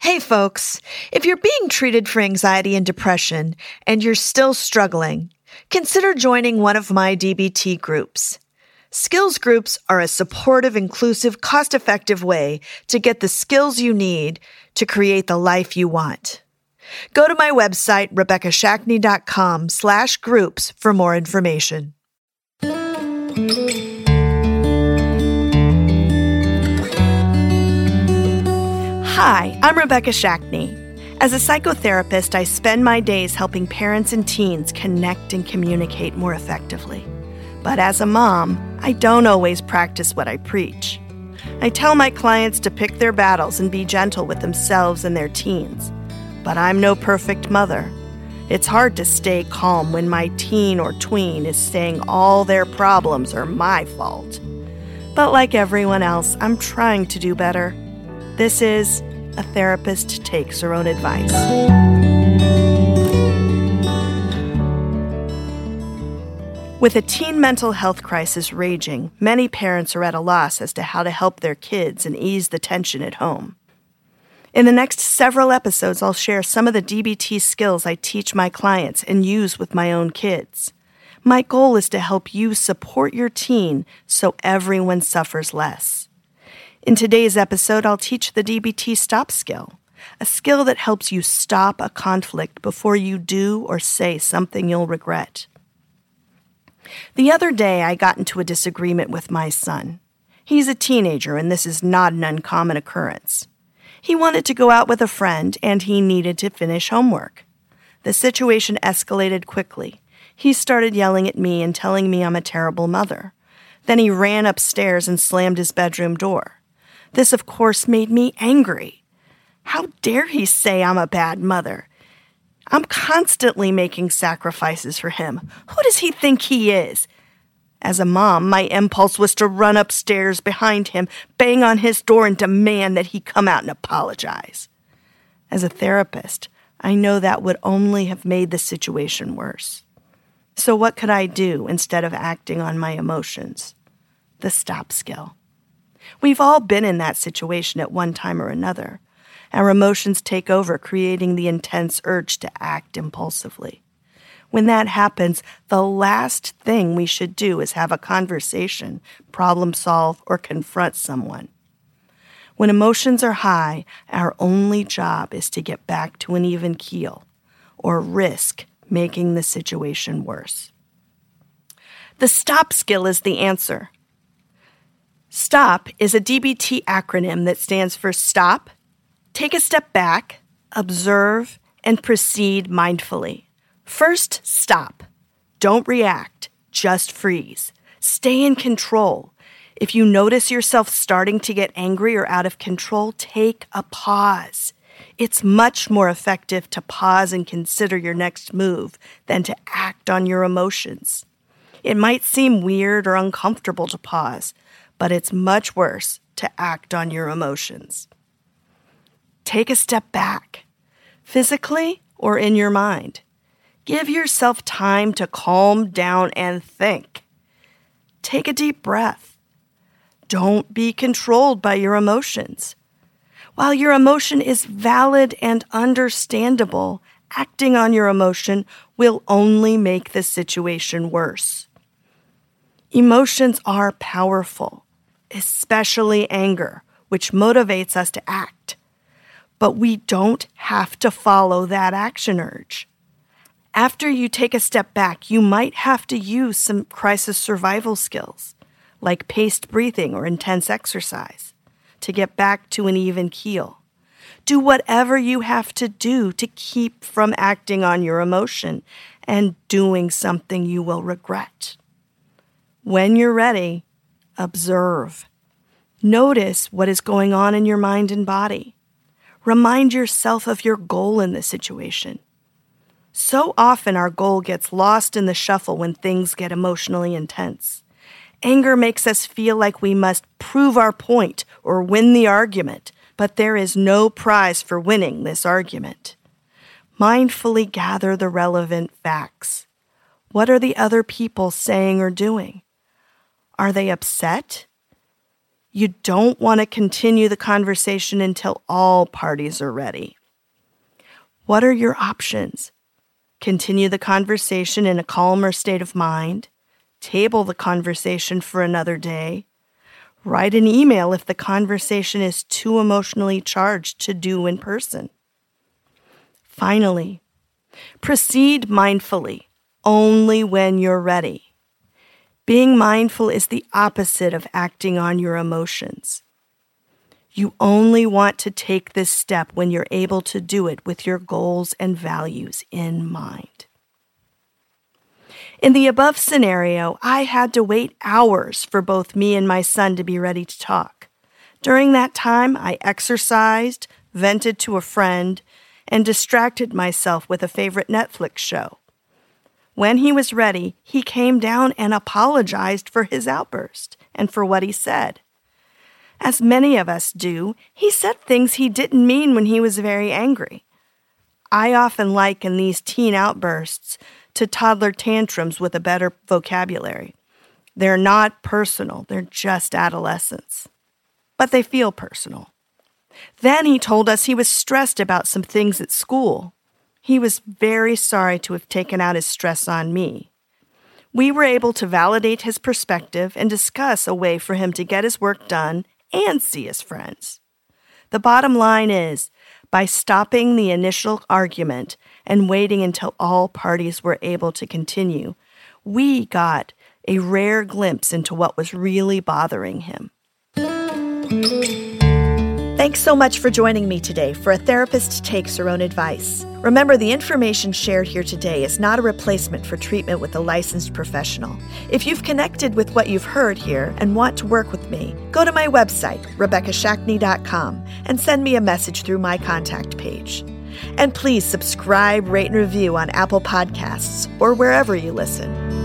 Hey folks, if you're being treated for anxiety and depression and you're still struggling, consider joining one of my DBT groups. Skills groups are a supportive, inclusive, cost effective way to get the skills you need to create the life you want. Go to my website, RebekahShackney.com slash groups for more information. Hi, I'm Rebekah Shackney. As a psychotherapist, I spend my days helping parents and teens connect and communicate more effectively. But as a mom, I don't always practice what I preach. I tell my clients to pick their battles and be gentle with themselves and their teens. But I'm no perfect mother. It's hard to stay calm when my teen or tween is saying all their problems are my fault. But like everyone else, I'm trying to do better. This is A Therapist Takes Her Own Advice. With a teen mental health crisis raging, many parents are at a loss as to how to help their kids and ease the tension at home. In the next several episodes, I'll share some of the DBT skills I teach my clients and use with my own kids. My goal is to help you support your teen so everyone suffers less. In today's episode, I'll teach the DBT stop skill, a skill that helps you stop a conflict before you do or say something you'll regret. The other day, I got into a disagreement with my son. He's a teenager, and this is not an uncommon occurrence. He wanted to go out with a friend, and he needed to finish homework. The situation escalated quickly. He started yelling at me and telling me I'm a terrible mother. Then he ran upstairs and slammed his bedroom door. This, of course, made me angry. How dare he say I'm a bad mother? I'm constantly making sacrifices for him. Who does he think he is? As a mom, my impulse was to run upstairs behind him, bang on his door, and demand that he come out and apologize. As a therapist, I know that would only have made the situation worse. So, what could I do instead of acting on my emotions? The stop skill. We've all been in that situation at one time or another. Our emotions take over, creating the intense urge to act impulsively. When that happens, the last thing we should do is have a conversation, problem solve, or confront someone. When emotions are high, our only job is to get back to an even keel or risk making the situation worse. The STOP skill is the answer. STOP is a DBT acronym that stands for Stop, Take a Step Back, Observe, and Proceed Mindfully. First, stop. Don't react, just freeze. Stay in control. If you notice yourself starting to get angry or out of control, take a pause. It's much more effective to pause and consider your next move than to act on your emotions. It might seem weird or uncomfortable to pause, but it's much worse to act on your emotions. Take a step back, physically or in your mind. Give yourself time to calm down and think. Take a deep breath. Don't be controlled by your emotions. While your emotion is valid and understandable, acting on your emotion will only make the situation worse. Emotions are powerful, especially anger, which motivates us to act. But we don't have to follow that action urge. After you take a step back, you might have to use some crisis survival skills, like paced breathing or intense exercise, to get back to an even keel. Do whatever you have to do to keep from acting on your emotion and doing something you will regret. When you're ready, observe. Notice what is going on in your mind and body. Remind yourself of your goal in the situation. So often our goal gets lost in the shuffle when things get emotionally intense. Anger makes us feel like we must prove our point or win the argument, but there is no prize for winning this argument. Mindfully gather the relevant facts. What are the other people saying or doing? Are they upset? You don't want to continue the conversation until all parties are ready. What are your options? Continue the conversation in a calmer state of mind, table the conversation for another day, write an email if the conversation is too emotionally charged to do in person. Finally, proceed mindfully only when you're ready. Being mindful is the opposite of acting on your emotions. You only want to take this step when you're able to do it with your goals and values in mind. In the above scenario, I had to wait hours for both me and my son to be ready to talk. During that time, I exercised, vented to a friend, and distracted myself with a favorite Netflix show. When he was ready, he came down and apologized for his outburst and for what he said. As many of us do, he said things he didn't mean when he was very angry. I often liken these teen outbursts to toddler tantrums with a better vocabulary. They're not personal, they're just adolescence. But they feel personal. Then he told us he was stressed about some things at school. He was very sorry to have taken out his stress on me. We were able to validate his perspective and discuss a way for him to get his work done and see his friends. The bottom line is by stopping the initial argument and waiting until all parties were able to continue, we got a rare glimpse into what was really bothering him. Thanks so much for joining me today for A Therapist Takes Her Own Advice. Remember, the information shared here today is not a replacement for treatment with a licensed professional. If you've connected with what you've heard here and want to work with me, go to my website, RebekahShackney.com, and send me a message through my contact page. And please subscribe, rate, and review on Apple Podcasts or wherever you listen.